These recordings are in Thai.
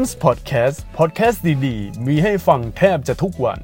มส์พอดแคสต์พอดแคสต์ดี ๆ มีให้ฟังแทบจะทุกวัน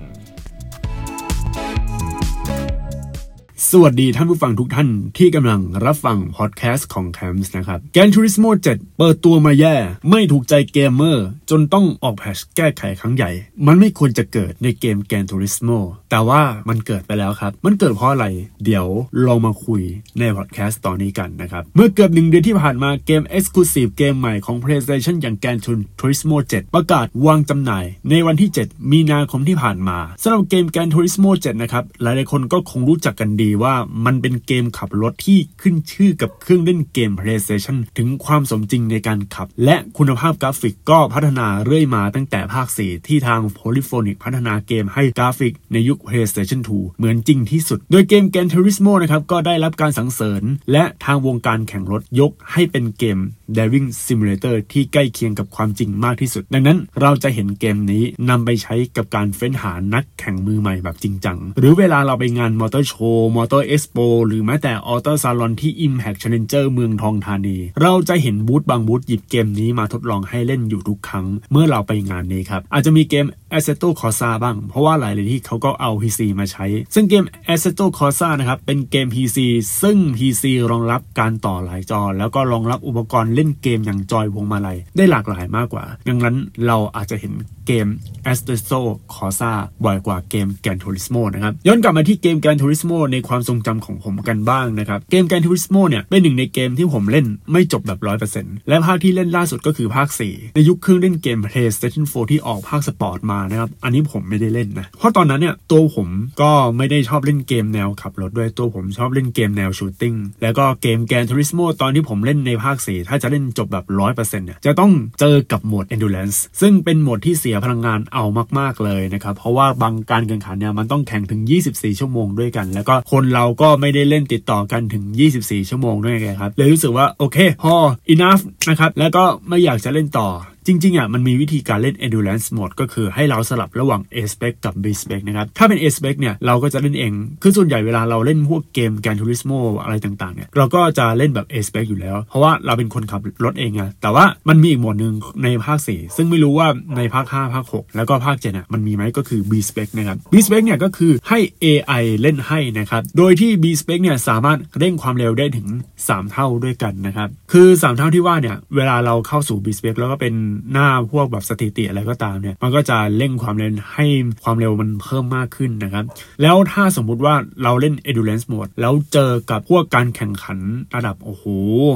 สวัสดีท่านผู้ฟังทุกท่านที่กำลังรับฟังพอดแคสต์ของ c a m s นะครับ g กน Turismo 7เปิดตัวมาแย่ ไม่ถูกใจเกมเมอร์ จนต้องออกแพชแก้ไขครั้งใหญ่ มันไม่ควรจะเกิดในเกม g กน Turismo แต่ว่ามันเกิดไปแล้วครับ มันเกิดเพราะอะไร เดี๋ยวลองมาคุยในพอดแคสต์ตอนนี้กันนะครับ เมื่อเกือบหนึ่งเดือนที่ผ่านมาเกม Exclusive เกมใหม่ของ PlayStation อย่าง g กน Turismo 7ประกาศวางจำหน่าย ในวันที่ 7 มีนาคมที่ผ่านมาสำหรับเกม Gran Turismo 7นะครับหลายๆคนก็คงรู้จักกันดีว่ามันเป็นเกมขับรถที่ขึ้นชื่อกับเครื่องเล่นเกม PlayStation ถึงความสมจริงในการขับ และคุณภาพกราฟิกก็พัฒนาเรื่อยมาตั้งแต่ภาค 4 ที่ทาง Polyphonic พัฒนาเกมให้กราฟิกในยุค PlayStation 2 เหมือนจริงที่สุด โดยเกม Gran Turismo นะครับก็ได้รับการสรรเสริญ และทางวงการแข่งรถยกให้เป็นเกม Driving Simulator ที่ใกล้เคียงกับความจริงมากที่สุด ดังนั้นเราจะเห็นเกมนี้นำไปใช้กับการเฟ้นหานักแข่งมือใหม่แบบจริงจัง หรือเวลาเราไปงานมอเตอร์โชว์ Motor Expo หรือแม้แต่ Auto Salon ที่ Impact Challenger เมืองทองธานี เราจะเห็นบูธบางบูธหยิบเกมนี้มาทดลองให้เล่นอยู่ทุกครั้ง เมื่อเราไปงานนี้ครับ อาจจะมีเกม a s s e t o Corsa บ้าง เพราะว่าหลายเลยที่เขาก็เอา PC มาใช้ ซึ่งเกม Assetto Corsa นะครับ เป็นเกม PC ซึ่ง PC รองรับการต่อหลายจอ แล้วก็รองรับอุปกรณ์เล่นเกมอย่างจอยพวงมาลัยได้หลากหลายมากกว่าดังนั้นเราอาจจะเห็น เกม Assetto Corsa บ่อยกว่าเกม Gran Turismo นะครับ ย้อนกลับมาที่เกม Gran Turismo ในความทรงจำของผมกันบ้างนะครับ เกม Gran Turismo เนี่ย เป็นหนึ่งในเกมที่ผมเล่นไม่จบแบบ 100%และภาคที่เล่นล่าสุดก็คือภาค 4 ในยุคเครื่องเล่นเกม PlayStation 4 ที่ออกภาคสปอร์ตมานะครับ อันนี้ผมไม่ได้เล่นนะ เพราะตอนนั้นเนี่ยตัวผมก็ไม่ได้ชอบเล่นเกมแนวขับรถด้วยตัวผมชอบเล่นเกมแนวชูตติ้งแล้วก็เกม Gran Turismo ตอนที่ผมเล่นในภาค 4 ถ้าจะเล่นจบแบบ 100%เนี่ยจะต้องเจอกับโหมด Endurance ซึ่งเป็นโหมดที่เสียพลังงานเอามากๆเลยนะครับ เพราะว่าบางการแข่งขันเนี่ยมันต้องแข่งถึง 24 ชั่วโมงด้วยกัน แล้วก็คนเราก็ไม่ได้เล่นติดต่อกันถึง 24 ชั่วโมงด้วยกันครับเลยรู้สึกว่าโอเคพอ enough นะครับแล้วก็ไม่อยากจะเล่นต่อ จริงๆอะมันมีวิธีการเล่น endurance mode ก็คือให้เราสลับระหว่าง A spec กับ B spec นะครับ ถ้าเป็น A spec เนี่ยเราก็จะเล่นเอง คือส่วนใหญ่เวลาเราเล่นพวกเกม Gran Turismo อะไรต่างๆเนี่ยเราก็จะเล่นแบบ A spec อยู่แล้ว เพราะว่าเราเป็นคนขับรถเองไงแต่ว่ามันมีอีกหมวดหนึ่งในภาค 4 ซึ่งไม่รู้ว่าในภาค 5 ภาค 6 แล้วก็ภาค7อะมันมีไหมก็คือ B spec นะครับ B spec เนี่ยก็คือให้ AI เล่นให้นะครับ โดยที่ B spec เนี่ยสามารถเร่งความเร็วได้ถึง 3 เท่าด้วยกันนะครับ คือ 3 เท่าที่ว่าเนี่ยเวลาเราเข้าสู่ B spec แล้วก็เป็นหน้าพวกแบบสถิติอะไรก็ตามเนี่ยมันก็จะเร่งความเร็วให้ความเร็วมันเพิ่มมากขึ้นนะครับ แล้วถ้าสมมุติว่าเราเล่น endurance mode แล้วเจอกับพวกการแข่งขันระดับโอ้โห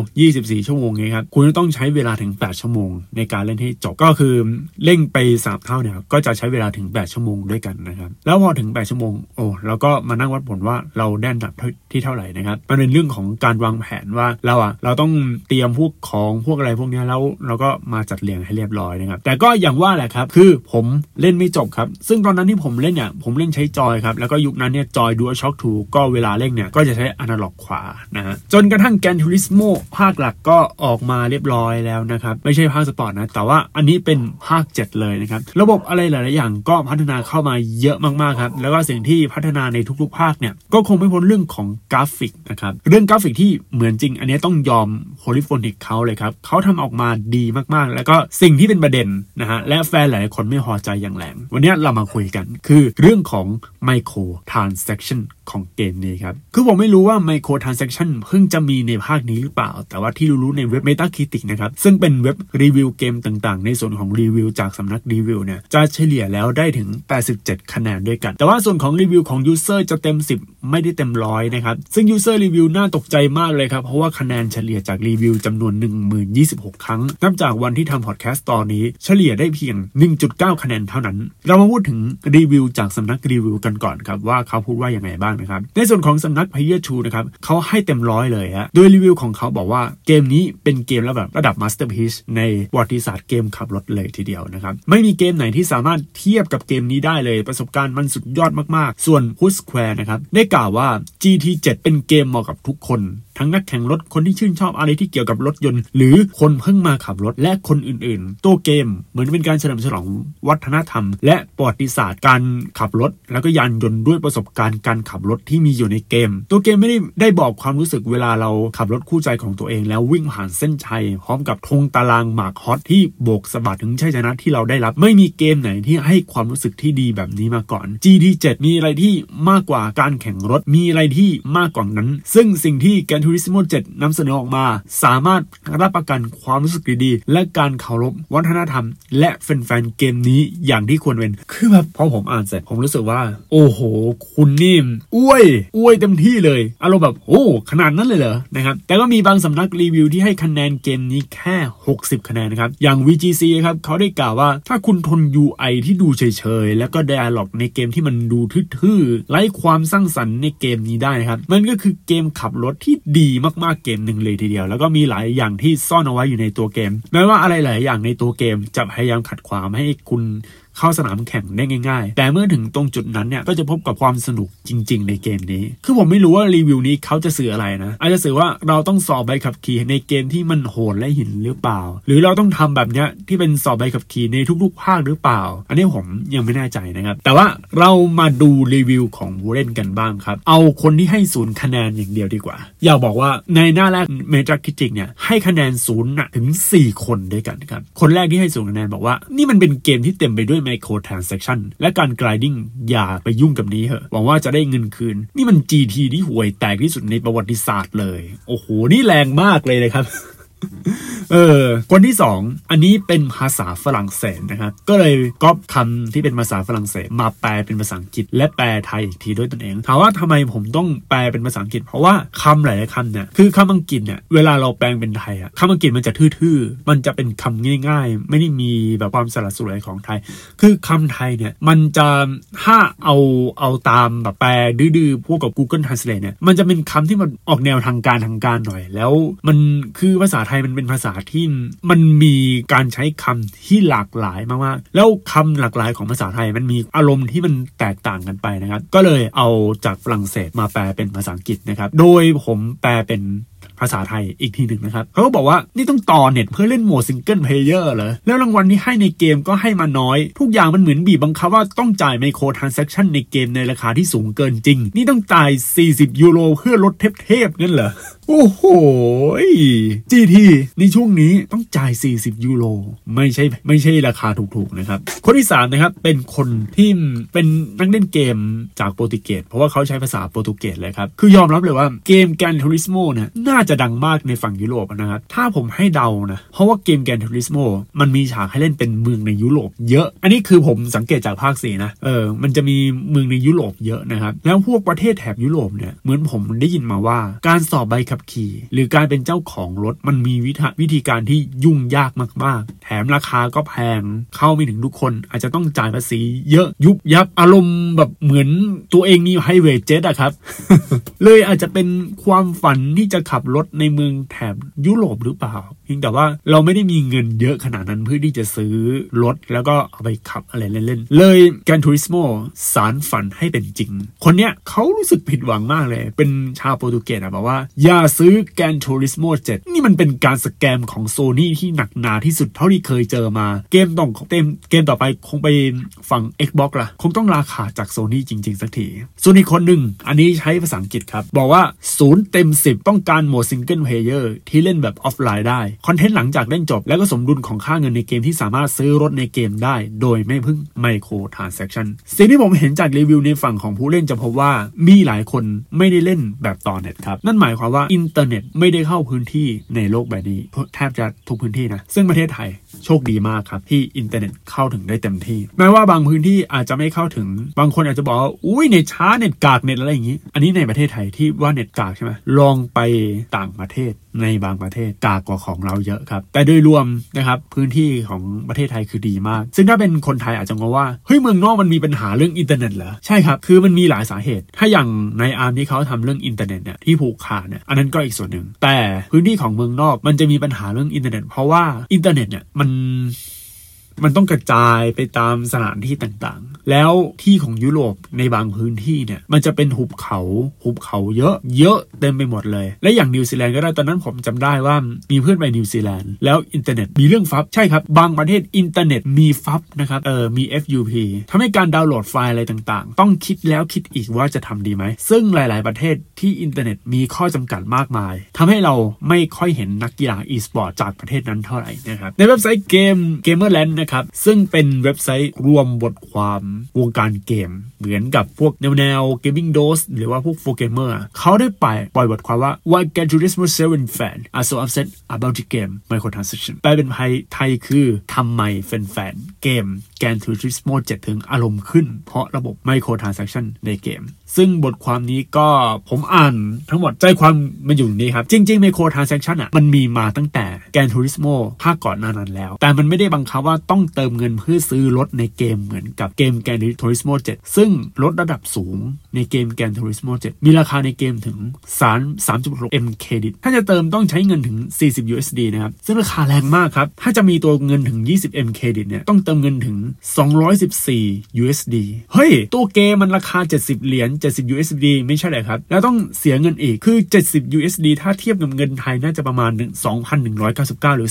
24 ชั่วโมงเงี้ยครับ คุณต้องใช้เวลาถึง 8 ชั่วโมง ในการเล่นให้จบก็คือเร่งไป 3 เท่าเนี่ยก็จะใช้เวลาถึง 8 ชั่วโมงด้วยกันนะครับ แล้วพอถึง 8 ชั่วโมงโอ้เราก็มานั่งวัดผลว่าเราได้อันดับที่เท่าไหร่นะครับมันเป็นเรื่องของการวางแผนว่าเราอะเราต้องเตรียมพวกของพวกอะไรพวกนี้แล้วเราก็มาจัดเรียงให้เรียบร้อยนะครับ แต่ก็อย่างว่าแหละครับ คือผมเล่นไม่จบครับ ซึ่งตอนนั้นที่ผมเล่นเนี่ย ผมเล่นใช้จอยครับ แล้วก็ยุคนั้นเนี่ยจอย DualShock 2ก็เวลาเล่นเนี่ย ก็จะใช้อนาล็อกขวานะฮะ จนกระทั่ง Gran Turismo ภาคหลักก็ออกมาเรียบร้อยแล้วนะครับ ไม่ใช่ภาคสปอร์ตนะ แต่ว่าอันนี้เป็นภาค 7 เลยนะครับ ระบบอะไรหลาย ๆ อย่างก็พัฒนาเข้ามาเยอะมาก ๆ ครับ แล้วก็สิ่งที่พัฒนาในทุก ๆ ภาคเนี่ย ก็คงไม่พ้นเรื่องของกราฟิกนะครับ เรื่องกราฟิกที่เหมือนจริง อันนี้ต้องยอม Polyphonic เขาเลยครับเขาทำออกมาดีมาก ๆ แล้วก็สิ่งที่เป็นประเด็นนะฮะและแฟนหลายคนไม่พอใจอย่างแรง วันนี้เรามาคุยกันคือเรื่องของ micro transaction ของเกมนี้ครับ คือผมไม่รู้ว่า micro transaction เพิ่งจะมีในภาคนี้หรือเปล่า แต่ว่าที่รู้ๆในเว็บ Metacritic นะครับ ซึ่งเป็นเว็บรีวิวเกมต่างๆ ในส่วนของรีวิวจากสำนักรีวิวเนี่ย จะเฉลี่ยแล้วได้ถึง 87 คะแนนด้วยกัน แต่ว่าส่วนของรีวิวของ user จะเต็ม 10 ไม่ได้เต็มร้อยนะครับ ซึ่ง user รีวิวน่าตกใจมากเลยครับ เพราะว่าคะแนนเฉลี่ยจากรีวิวจำนวน 1026 ครั้ง นับจากวันที่ทำพอดแคสต์ตอนนี้ เฉลี่ยได้เพียง 1.9 คะแนนเท่านั้น เรามาพูดถึงรีวิวจากสำนักรีวิวกันก่อนครับว่าเขาพูดว่าอย่างไรบ้างนะครับ ในส่วนของสำนักพเยชูนะครับเขาให้เต็มร้อยเลยฮะ โดยรีวิวของเขาบอกว่าเกมนี้เป็นเกมระดับระดับ masterpiece ในประวัติศาสตร์เกมขับรถเลยทีเดียวนะครับ ไม่มีเกมไหนที่สามารถเทียบกับเกมนี้ได้เลย ประสบการณ์มันสุดยอดมากๆ ส่วน Push Square นะครับได้กล่าวว่า GT7 เป็นเกมเหมาะกับทุกคนทั้งนักแข่งรถคนที่ชื่นชอบอะไรที่เกี่ยวกับรถยนต์ หรือคนเพิ่งมาขับรถและคนอื่นๆ ตัวเกมเหมือนเป็นการเฉลิมฉลองวัฒนธรรม และประวัติศาสตร์การขับรถ แล้วก็ยานยนต์ด้วยประสบการณ์การขับรถที่มีอยู่ในเกม ตัวเกมไม่ได้ได้บอกความรู้สึกเวลาเราขับรถคู่ใจของตัวเอง แล้ววิ่งผ่านเส้นชัย พร้อมกับธงตารางหมากฮอตที่โบกสะบัดถึงชัยชนะที่เราได้รับ ไม่มีเกมไหนที่ให้ความรู้สึกที่ดีแบบนี้มาก่อน GT7 มีอะไรที่มากกว่าการแข่งรถมีอะไรที่มากกว่านั้น ซึ่งสิ่งที่ Gran Turismo 7นำเสนอออกมา สามารถรับประกันความรู้สึกดีๆ และการเคารพวัฒนธรรม และแฟนๆเกมนี้อย่างที่ควรเป็น คือแบบพอผมอ่านเสร็จผมรู้สึกว่า โอ้โห คุณนี่อ้วยอ้วยเต็มที่เลยอารมณ์แบบโอ้ขนาดนั้นเลยเหรอนะครับแต่ก็มีบางสำนักรีวิวที่ให้คะแนนเกมนี้แค่ 60 คะแนนนะครับอย่าง VGC ครับเขาได้กล่าวว่าถ้าคุณทน UI ที่ดูเฉยๆ แล้วก็ dialog ในเกมที่มันดูทื่อๆไร้ความสร้างสรรค์ในเกมนี้ได้นะครับมันก็คือเกมขับรถที่ดีมากๆเกมหนึ่งเลยทีเดียว แล้วก็มีหลายอย่างที่ซ่อนเอาไว้อยู่ในตัวเกม แม้ว่าอะไรหลายอย่างในตัวเกมจะพยายามขัดขวางให้คุณ เข้าสนามแข่งได้ง่ายๆ แต่เมื่อถึงตรงจุดนั้นเนี่ยก็จะพบกับความสนุกจริง ๆ ในเกมนี้ คือผมไม่รู้ว่ารีวิวนี้เขาจะสื่ออะไรนะ อาจจะสื่อว่าเราต้องสอบใบขับขี่ในเกมที่มันโหดและหินหรือเปล่า หรือเราต้องทำแบบเนี้ยที่เป็นสอบใบขับขี่ในทุกๆภาคหรือเปล่า อันนี้ผมยังไม่แน่ใจนะครับ แต่ว่าเรามาดูรีวิวของผู้เล่นกันบ้างครับ เอาคนที่ให้ศูนย์คะแนนอย่างเดียวดีกว่า อยากบอกว่าในหน้าแรกเมจักคิจิกเนี่ยให้คะแนนศูนย์ถึง 4 คนด้วยกันครับ คนแรกที่ให้ศูนย์คะแนนบอกว่า นี่มันเป็นเกมที่เต็มไปด้วย microtransaction และการ grinding อย่าไปยุ่งกับนี้เหอะหวังว่าจะได้เงินคืน นี่มัน GT ที่ห่วยแตกที่สุดในประวัติศาสตร์เลย โอ้โห นี่แรงมากเลยนะครับ เออ คนที่สองอันนี้เป็นภาษาฝรั่งเศสนะครับ ก็เลยก๊อปคำที่เป็นภาษาฝรั่งเศส มาแปลเป็นภาษาอังกฤษ และแปลไทยอีกทีด้วยตนเอง ถามว่าทำไมผมต้องแปลเป็นภาษาอังกฤษ เพราะว่าคำหลายๆคำเนี่ย คือคำอังกฤษเนี่ย เวลาเราแปลงเป็นไทยอะคำอังกฤษมันจะทื่อๆ มันจะเป็นคำง่ายๆ ไม่ได้มีแบบความสลัดสวยของไทย คือคำไทยเนี่ย มันจะถ้าเอาเอาตามแบบแปลดื้อๆ พวกกับ Google Translate เนี่ย มันจะเป็นคำที่มันออกแนวทางการทางการหน่อย แล้ว มันคือภาษาไทยมันเป็นภาษาที่มันมีการใช้คำที่หลากหลายมากๆ แล้วคำหลากหลายของภาษาไทยมันมีอารมณ์ที่มันแตกต่างกันไปนะครับ ก็เลยเอาจากฝรั่งเศสมาแปลเป็นภาษาอังกฤษนะครับ โดยผมแปลเป็นภาษาไทยอีกทีหนึ่งนะครับเขาก็บอกว่านี่ต้องต่อเน็ตเพื่อเล่นโหมด single player เหรอ แล้วรางวัลที่ให้ในเกมก็ให้มาน้อย ทุกอย่างมันเหมือนบีบบังคับว่าต้องจ่าย microtransaction ในเกมในราคาที่สูงเกินจริง นี่ต้องจ่าย 40 ยูโรเพื่อลดเทพๆงั้นเหรอโอ้โห GT ในช่วงนี้ต้องจ่าย 40 ยูโร ไม่ใช่ไม่ใช่ราคาถูกๆนะครับ คนที่ 3 นะครับ เป็นคนที่เป็นนักเล่นเกมจากโปรตุเกส เพราะว่าเขาใช้ภาษาโปรตุเกสเลยครับ คือยอมรับเลยว่าเกมแกนทูริสโมเนี่ยน่าจะดังมากในฝั่งยุโรปนะครับ ถ้าผมให้เดานะ เพราะว่าเกมแกนทูริสโมมันมีฉากให้เล่นเป็นเมืองในยุโรปเยอะ อันนี้คือผมสังเกตจากภาคสี่นะ เออ มันจะมีเมืองในยุโรปเยอะนะครับ แล้วพวกประเทศแถบยุโรปเนี่ย เหมือนผมได้ยินมาว่าการสอบใบขับขี่ หรือการเป็นเจ้าของรถมันมีวิธีวิธีการที่ยุ่งยากมาก ๆ แถมราคาก็แพงเข้าไม่ถึงทุกคน อาจจะต้องจ่ายภาษี เยอะยุบยับอารมณ์แบบเหมือนตัวเองมีไฮเวย์เจ็ตอะครับ เลยอาจจะเป็นความฝันที่จะขับรถในเมืองแถบยุโรปหรือเปล่าเพียงแต่ว่าเราไม่ได้มีเงินเยอะขนาดนั้นเพื่อที่จะซื้อรถแล้วก็เอาไปขับอะไรเล่นๆ เลย Gran Turismo สานฝันให้เป็นจริง คนเนี้ยเขารู้สึกผิดหวังมากเลย เป็นชาวโปรตุเกสอะบอกว่า อย่าซื้อ Gran Turismo 7นี่มันเป็นการ scam ของโซนี่ที่หนักหนาที่สุดเท่าที่เคยเจอมา เกมต้องเกมเกมต่อไปคงไปฝั่ง Xbox ล่ะคงต้องลาขาดจากโซนี่จริง ๆ สักทีส่วนอีกคนหนึ่งอันนี้ใช้ภาษาอังกฤษครับ บอกว่า0เต็ม 10 ต้องการโหมด single player ที่เล่นแบบออฟไลน์ได้คอนเทนต์หลังจากเล่นจบ แล้วก็สมดุลของค่าเงินในเกมที่สามารถซื้อรถในเกมได้ โดยไม่พึ่งไมโครทราน a c t ชันสิ่งที่ผมเห็นจากรีวิวในฝั่งของผู้เล่นจะพบว่ามีหลายคนไม่ได้เล่นแบบต่อเน็ตครับ นั่นหมายความว่าอินเทอร์เน็ตไม่ได้เข้าพื้นที่ในโลกใบนี้แทบจะทุกพื้นที่นะ ซึ่งประเทศไทยโชคดีมากครับ ที่อินเทอร์เน็ตเข้าถึงได้เต็มที่ แม้ว่าบางพื้นที่อาจจะไม่เข้าถึง บางคนอาจจะบอกว่าอุ้ยเน็ตช้าเน็ตกากเน็ตอะไรอย่างนี้ อันนี้ในประเทศไทยที่ว่าเน็ตกากใช่ไหมลองไปต่างประเทศ ในบางประเทศกากกว่าของเราเยอะครับ แต่โดยรวมนะครับพื้นที่ของประเทศไทยคือดีมาก ซึ่งถ้าเป็นคนไทยอาจจะงงว่าเฮ้ยเมืองนอกมันมีปัญหาเรื่องอินเทอร์เน็ตเหรอใช่ครับคือมันมีหลายสาเหตุ ถ้าอย่างในอาร์มที่เขาทำเรื่องอินเทอร์เน็ตเนี่ยที่ผูกขาดเนี่ยอันนั้นก็อีกส่วนหนึ่ง แต่พื้นที่ของเมืองนอกมันจะมีปัญหาเรื่องอินเทอร์เน็ต เพราะว่าอินเทอร์เน็ตเนี่ยมันมันต้องกระจายไปตามสถานที่ต่าง แล้วที่ของยุโรปในบางพื้นที่เนี่ยมันจะเป็นหุบเขาหุบเขาเยอะเยอะเต็มไปหมดเลย และอย่างนิวซีแลนด์ก็ได้ตอนนั้นผมจำได้ว่ามีเพื่อนไปนิวซีแลนด์แล้วอินเทอร์เน็ตมีเรื่อง FUP ใช่ครับ บางประเทศอินเทอร์เน็ตมี FUP นะครับเออมี FUP ทำให้การดาวน์โหลดไฟล์อะไรต่างๆ ต้องคิดแล้วคิดอีกว่าจะทำดีไหม ซึ่งหลาย ๆ ประเทศที่อินเทอร์เน็ตมีข้อจำกัดมากมายทำให้เราไม่ค่อยเห็นนักกีฬาอีสปอร์ตจากประเทศนั้นเท่าไหร่นะครับในเว็บไซต์เกม Gamerland นะครับซึ่งเป็นเว็บไซต์รวมบทความวงการเกม เหมือนกับพวกแนวแนว Gaming Dose หรือว่าพวก4Gamers เขาได้ไปปล่อยบทความว่า Why Gran Turismo 7 fan are so upset about the game microtransaction แปลเป็นไทยไทยคือทำไมแฟนๆเกม Gran Turismo 7 ถึงอารมณ์ขึ้น เพราะระบบ microtransaction ในเกม ซึ่งบทความนี้ก็ผมอ่านทั้งหมดใจความมันอยู่นี้ครับ จริง ๆ microtransaction อะมันมีมาตั้งแต่ Gran Turismo ภาคก่อนหน้านั้นแล้ว แต่มันไม่ได้บังคับว่าต้องเติมเงินเพื่อซื้อรถในเกมเหมือนกับเกม Gran Turismo 7 ซึ่งรถระดับสูงในเกม Gran Turismo 7 มีราคาในเกมถึง 3 3.6 M เครดิตถ้าจะเติมต้องใช้เงินถึง 40 USD นะครับ ซึ่งราคาแรงมากครับ ถ้าจะมีตัวเงินถึง 20 M เครดิตเนี่ย ต้องเติมเงินถึง 214 USD เฮ้ย ตัวเกมมันราคา 70 เหรียญ 70 USD ไม่ใช่เลยครับ แล้วต้องเสียเงินอีก คือ 70 USD ถ้าเทียบกับเงินไทยน่าจะประมาณ 2,199 หรือ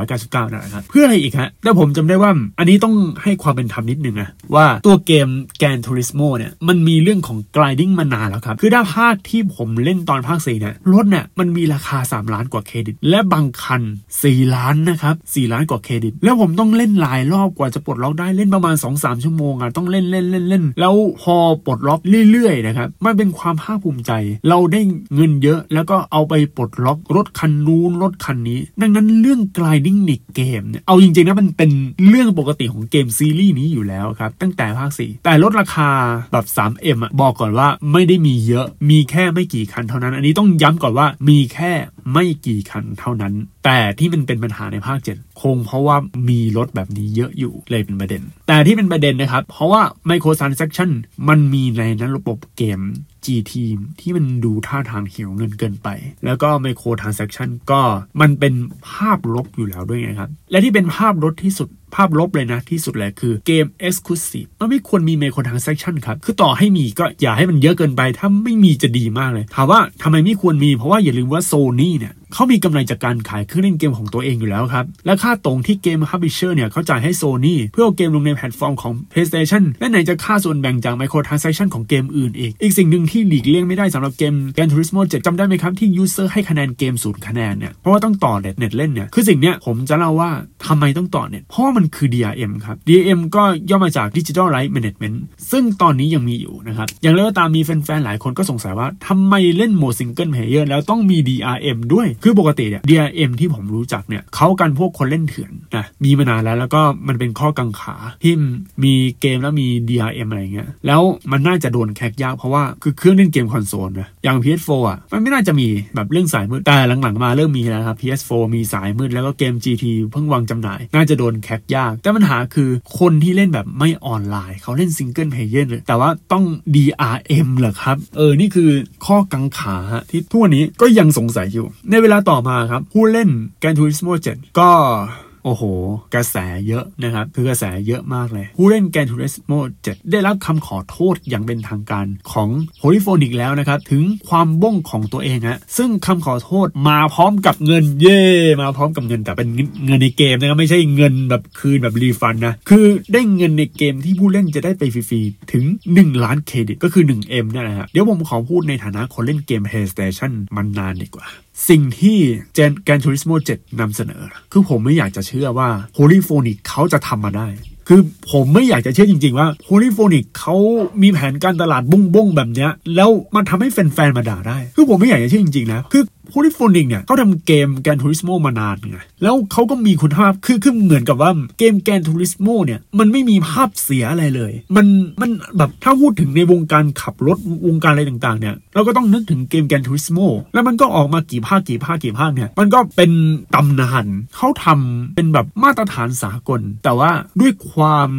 2,299 นะครับ เพื่ออะไรอีกฮะ แล้วผมจำได้ว่า อันนี้ต้องให้ความเป็นธรรมนิดนึงอะว่าตัวเกม Gran Turismo เนี่ยมันมีเรื่องของ gliding มานานแล้วครับ คือถ้าภาคที่ผมเล่นตอนภาค4เนี่ยรถเนี่ยมันมีราคา 3 ล้านกว่าเครดิต และบางคัน 4 ล้านนะครับ 4 ล้านกว่าเครดิต แล้วผมต้องเล่นหลายรอบกว่าจะปลดล็อกได้เล่นประมาณ 2-3 ชั่วโมงอะต้องเล่นเล่นเล่นเล่นแล้วพอปลดล็อกเรื่อยๆนะครับมันเป็นความภาคภูมิใจ เราได้เงินเยอะ แล้วก็เอาไปปลดล็อกรถคันนู้นรถคันนี้ ดังนั้นเรื่อง gliding ในเกมเนี่ยเอาจริงๆนะมันเป็นเรื่องปกติของเกมซีรีส์นี้อยู่แล้วครับตั้งแต่ภาค4แต่ลดราคาแบบ 3M อะบอกก่อนว่าไม่ได้มีเยอะมีแค่ไม่กี่คันเท่านั้น อันนี้ต้องย้ำก่อนว่ามีแค่ไม่กี่คันเท่านั้น แต่ที่มันเป็นปัญหาในภาค 7 คงเพราะว่ามีรถแบบนี้เยอะอยู่เลยเป็นประเด็น แต่ที่เป็นประเด็นนะครับ เพราะว่า microtransaction มันมีในนั้นระบบเกม G Team ที่มันดูท่าทางหิวเงินเกินไป แล้วก็ Micro Transaction ก็มันเป็นภาพลบอยู่แล้วด้วยไงครับ และที่เป็นภาพลบที่สุด ภาพลบเลยนะที่สุดเลยคือเกม Exclusive มันไม่ควรมี microtransaction ครับ คือต่อให้มีก็อย่าให้มันเยอะเกินไป ถ้าไม่มีจะดีมากเลย ถามว่าทำไมไม่ควรมี เพราะว่าอย่าลืมว่าโซนี่เนี่ย เขามีกำไรจากการขายเครื่องเล่นเกมของตัวเองอยู่แล้วครับ และค่าตรงที่เกม Publisher เนี่ยเขาจ่ายให้ Sony เพื่อเอาเกมลงในแพลตฟอร์มของ PlayStation และไหนจะค่าส่วนแบ่งจาก Microtransaction ของเกมอื่นอีก อีกสิ่งหนึ่งที่หลีกเลี่ยงไม่ได้สำหรับเกม Gran Turismo 7จำได้ไหมครับที่ User ให้คะแนนเกมศูนย์คะแนนเนี่ยเพราะว่าต้องต่อเน็ตเน็ตเล่นเนี่ยคือสิ่งเนี้ยผมจะเล่าว่าทำไมต้องต่อเน็ตเพราะมันคือ DRM ครับ DRM ก็ย่อมาจาก Digital Rights Management ซึ่งตอนนี้ยังมีอยู่นะครับอย่างไรก็ตามมีแฟนๆหลายคนก็สงสัยว่าทำไมเล่นโหมด Single Player แล้วต้องมี DRM ด้วยคือปกติเนี่ย DRM ที่ผมรู้จักเนี่ยเขากันพวกคนเล่นเถื่อนนะมีมานานแล้วแล้วก็มันเป็นข้อกังขาที่มีเกมแล้วมี DRM อะไรเงี้ยแล้วมันน่าจะโดนแคกยากเพราะว่าคือเครื่องเล่นเกมคอนโซลนะอย่าง PS4 อะมันไม่น่าจะมีแบบเรื่องสายมืดแต่หลังๆมาเริ่มมีแล้วครับ PS4 มีสายมืดแล้วก็เกม GT เพิ่งวางจำหน่าย น่าจะโดนแคกยาก แต่ปัญหาคือคนที่เล่นแบบไม่ออนไลน์ เขาเล่น single player เลยแต่ว่าต้อง DRM เหรอครับ เออนี่คือข้อกังขาที่ทุกวันนี้ก็ยังสงสัยอยู่ในเวลาต่อมาครับ ผู้เล่น Gran Turismo 7ก็โอ้โห กระแสเยอะนะครับ คือกระแสเยอะมากเลย ผู้เล่น Gran Turismo 7ได้รับคำขอโทษอย่างเป็นทางการของ Polyphonic แล้วนะครับ ถึงความบ้งของตัวเองฮะซึ่งคำขอโทษมาพร้อมกับเงินเย่มาพร้อมกับเงินแต่เป็นเงินในเกมนะครับ ไม่ใช่เงินแบบคืนแบบ refund นะ คือได้เงินในเกมที่ผู้เล่นจะได้ไปฟรีๆ ถึง 1 ล้านเครดิตก็คือ 1M นี่แหละครับเดี๋ยวผมขอพูดในฐานะคนเล่นเกม PlayStation มานานดีกว่าสิ่งที่เกม Gran Turismo 7นำเสนอ คือผมไม่อยากจะเชื่อว่า Polyphonic เขาจะทำมาได้ คือผมไม่อยากจะเชื่อจริง ๆ ว่า Polyphonic เขามีแผนการตลาดบ้งๆแบบเนี้ย แล้วมันทำให้แฟนๆมาด่าได้ คือผมไม่อยากจะเชื่อจริง ๆ นะ คือ Polyphonic เนี่ยเขาทำเกม Gran Turismo มานานไง แล้วเขาก็มีคุณภาพ คือคือเหมือนกับว่าเกม Gran Turismo เนี่ย มันไม่มีภาพเสียอะไรเลย มันมันแบบถ้าพูดถึงในวงการขับรถวงการอะไรต่างๆเนี่ยเราก็ต้องนึกถึงเกม Gran Turismo แล้วมันก็ออกมากี่ภาคกี่ภาคกี่ภาคเนี่ย มันก็เป็นตำนานเขาทำเป็นแบบมาตรฐานสากล แต่ว่าด้วยความ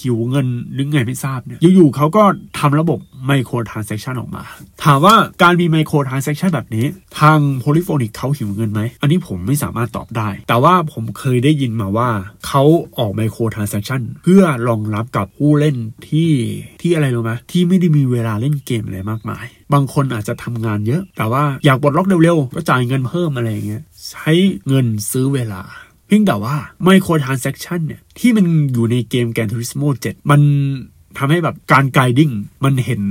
หิวเงินหรือไงไม่ทราบเนี่ยอยู่ๆเขาก็ทำระบบ microtransaction ออกมา ถามว่าการมี microtransaction แบบนี้ ทาง Polyphonic เขาหิวเงินไหม อันนี้ผมไม่สามารถตอบได้ แต่ว่าผมเคยได้ยินมาว่าเขาออก microtransaction เพื่อรองรับกับผู้เล่นที่ที่อะไรรู้ไหมที่ไม่ได้มีเวลาเล่นเกมอะไรมากมาย บางคนอาจจะทำงานเยอะ แต่ว่าอยากปลดล็อกเร็วๆก็จ่ายเงินเพิ่มอะไรอย่างเงี้ยใช้เงินซื้อเวลา เพียงแต่ว่า microtransaction เนี่ยที่มันอยู่ในเกม Gran Turismo 7มันทำให้แบบการ grinding มันเห็น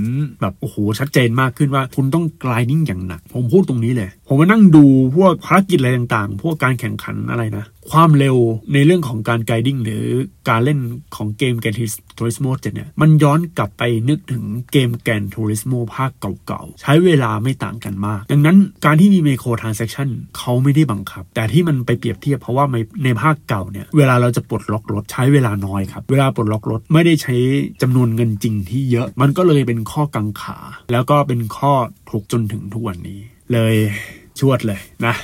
แบบโอ้โหชัดเจนมากขึ้นว่าคุณต้อง grinding อย่างหนัก ผมพูดตรงนี้เลย ผมมานั่งดูพวกภารกิจอะไรต่างๆ พวกการแข่งขันอะไรนะ ความเร็วในเรื่องของการ grinding หรือการเล่นของเกม Gran Turismo 7เนี่ยมันย้อนกลับไปนึกถึงเกม Gran Turismo ภาคเก่าๆ ใช้เวลาไม่ต่างกันมาก ดังนั้นการที่มี microtransaction เขาไม่ได้บังคับ แต่ที่มันไปเปรียบเทียบเพราะว่าในภาคเก่าเนี่ยเวลาเราจะปลดล็อกรถใช้เวลาน้อยครับ เวลาปลดล็อกรถไม่ได้ใช้จำนวนเงินจริงที่เยอะ มันก็เลยเป็นข้อกังขา แล้วก็เป็นข้อถกจนถึงทุกวันนี้เลย ชวดเลยนะ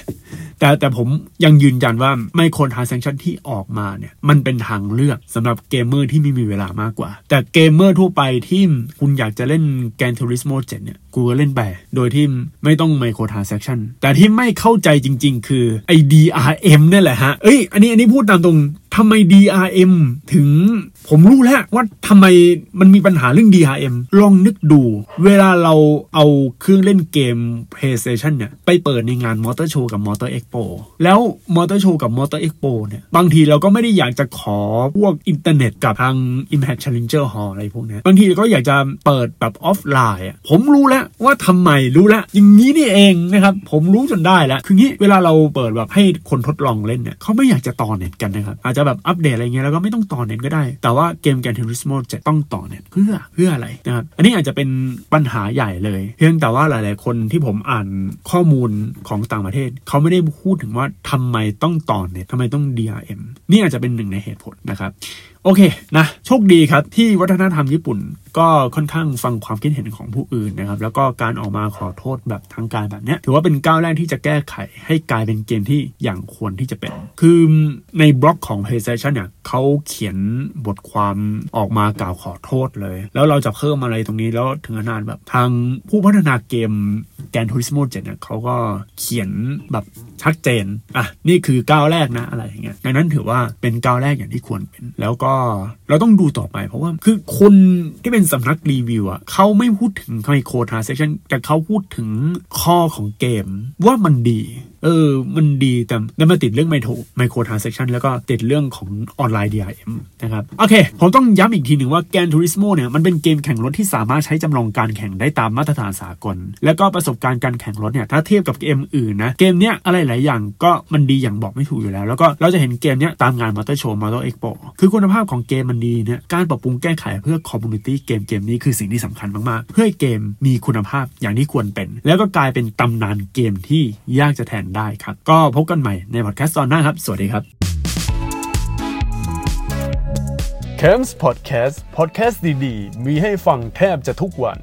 แต่แต่ผมยังยืนยันว่า microtransaction ที่ออกมาเนี่ยมันเป็นทางเลือกสำหรับเกมเมอร์ที่ไม่มีเวลามากกว่า แต่เกมเมอร์ทั่วไปที่คุณอยากจะเล่น Gran Turismo 7เนี่ยกูก็เล่นไปโดยที่ไม่ต้อง microtransaction แต่ที่ไม่เข้าใจจริง ๆ คือไอ DRM เนี่ยแหละฮะเอ้ยอันนี้อันนี้พูดตามตรง ทำไม DRM ถึงผมรู้แล้วว่าทำไมมันมีปัญหาเรื่อง DRM ลองนึกดู เวลาเราเอาเครื่องเล่นเกม PlayStation เนี่ย ไปเปิดในงาน Motor Show กับ Motor Expo แล้ว Motor Show กับ Motor Expo เนี่ย บางทีเราก็ไม่ได้อยากจะขอพวกอินเทอร์เน็ตกับทาง Impact Challenger Hall อะไรพวกนี้บางทีก็อยากจะเปิดแบบออฟไลน์อะผมรู้แล้วว่าทำไมรู้แล้วอย่างนี้นี่เองนะครับผมรู้จนได้แล้วคืองี้เวลาเราเปิดแบบให้คนทดลองเล่นเนี่ยเขาไม่อยากจะต่อเน็ตกันนะครับอาจจะแบบอัปเดตอะไรเงี้ยแล้วก็ไม่ต้องต่อเน็ตก็ได้ แต่ว่าเกม Gran Turismo จะต้องต่อเน็ตเพื่อเพื่ออะไรนะครับอันนี้อาจจะเป็นปัญหาใหญ่เลย เพียงแต่ว่าหลาย ๆ คนที่ผมอ่านข้อมูลของต่างประเทศ เขาไม่ได้พูดถึงว่าทำไมต้องต่อเน็ตทำไมต้อง DRM นี่อาจจะเป็นหนึ่งในเหตุผลนะครับ โอเคนะโชคดีครับที่วัฒนธรรมญี่ปุ่นก็ค่อนข้างฟังความคิดเห็นของผู้อื่นนะครับ แล้วก็การออกมาขอโทษแบบทางการแบบนี้ถือว่าเป็นก้าวแรกที่จะแก้ไขให้กลายเป็นเกมที่อย่างควรที่จะเป็น คือในบล็อกของ PlayStation เนี่ยเขาเขียนบทความออกมากล่าวขอโทษเลย แล้วเราจะเพิ่มอะไรตรงนี้แล้วถึงขนาดแบบทางผู้พัฒนาเกมGran Turismo 7เนี่ยเขาก็เขียนแบบ ชัดเจนอะนี่คือก้าวแรกนะอะไรอย่างเงี้ยดังนั้นถือว่าเป็นก้าวแรกอย่างที่ควรเป็น แล้วก็ เราต้องดูต่อไปเพราะว่าคือคนที่เป็นสำนักรีวิวอะเขาไม่พูดถึง microtransaction แต่เขาพูดถึงข้อของเกมว่ามันดี เออ มันดีแต่แล้วมาติดเรื่อง micro microtransaction แล้วก็ติดเรื่องของออนไลน์ DRM นะครับ โอเค ผมต้องย้ำอีกทีหนึ่งว่า Gran Turismo เนี่ย มันเป็นเกมแข่งรถที่สามารถใช้จำลองการแข่งได้ตามมาตรฐานสากล แล้วก็ประสบการณ์การแข่งรถเนี่ย ถ้าเทียบกับเกมอื่นนะ เกมเนี้ยอะไรหลายอย่างก็มันดีอย่างบอกไม่ถูกอยู่แล้ว แล้วก็เราจะเห็นเกมเนี้ยตามงาน Motor Show Motor Expo คือคุณภาพของเกมมันดีเนี่ยการปรับปรุงแก้ไขเพื่อ community เกมเกมนี้คือสิ่งที่สำคัญมาก ๆ เพื่อให้เกมมีคุณภาพอย่างที่ควรเป็น แล้วก็กลายเป็นตำนานเกมที่ยากจะแทนได้ครับ ก็พบกันใหม่ในพอดแคสต์ตอนหน้าครับ สวัสดีครับ c a m s Podcast Podcast ดี ๆ มีให้ฟังแทบจะทุกวัน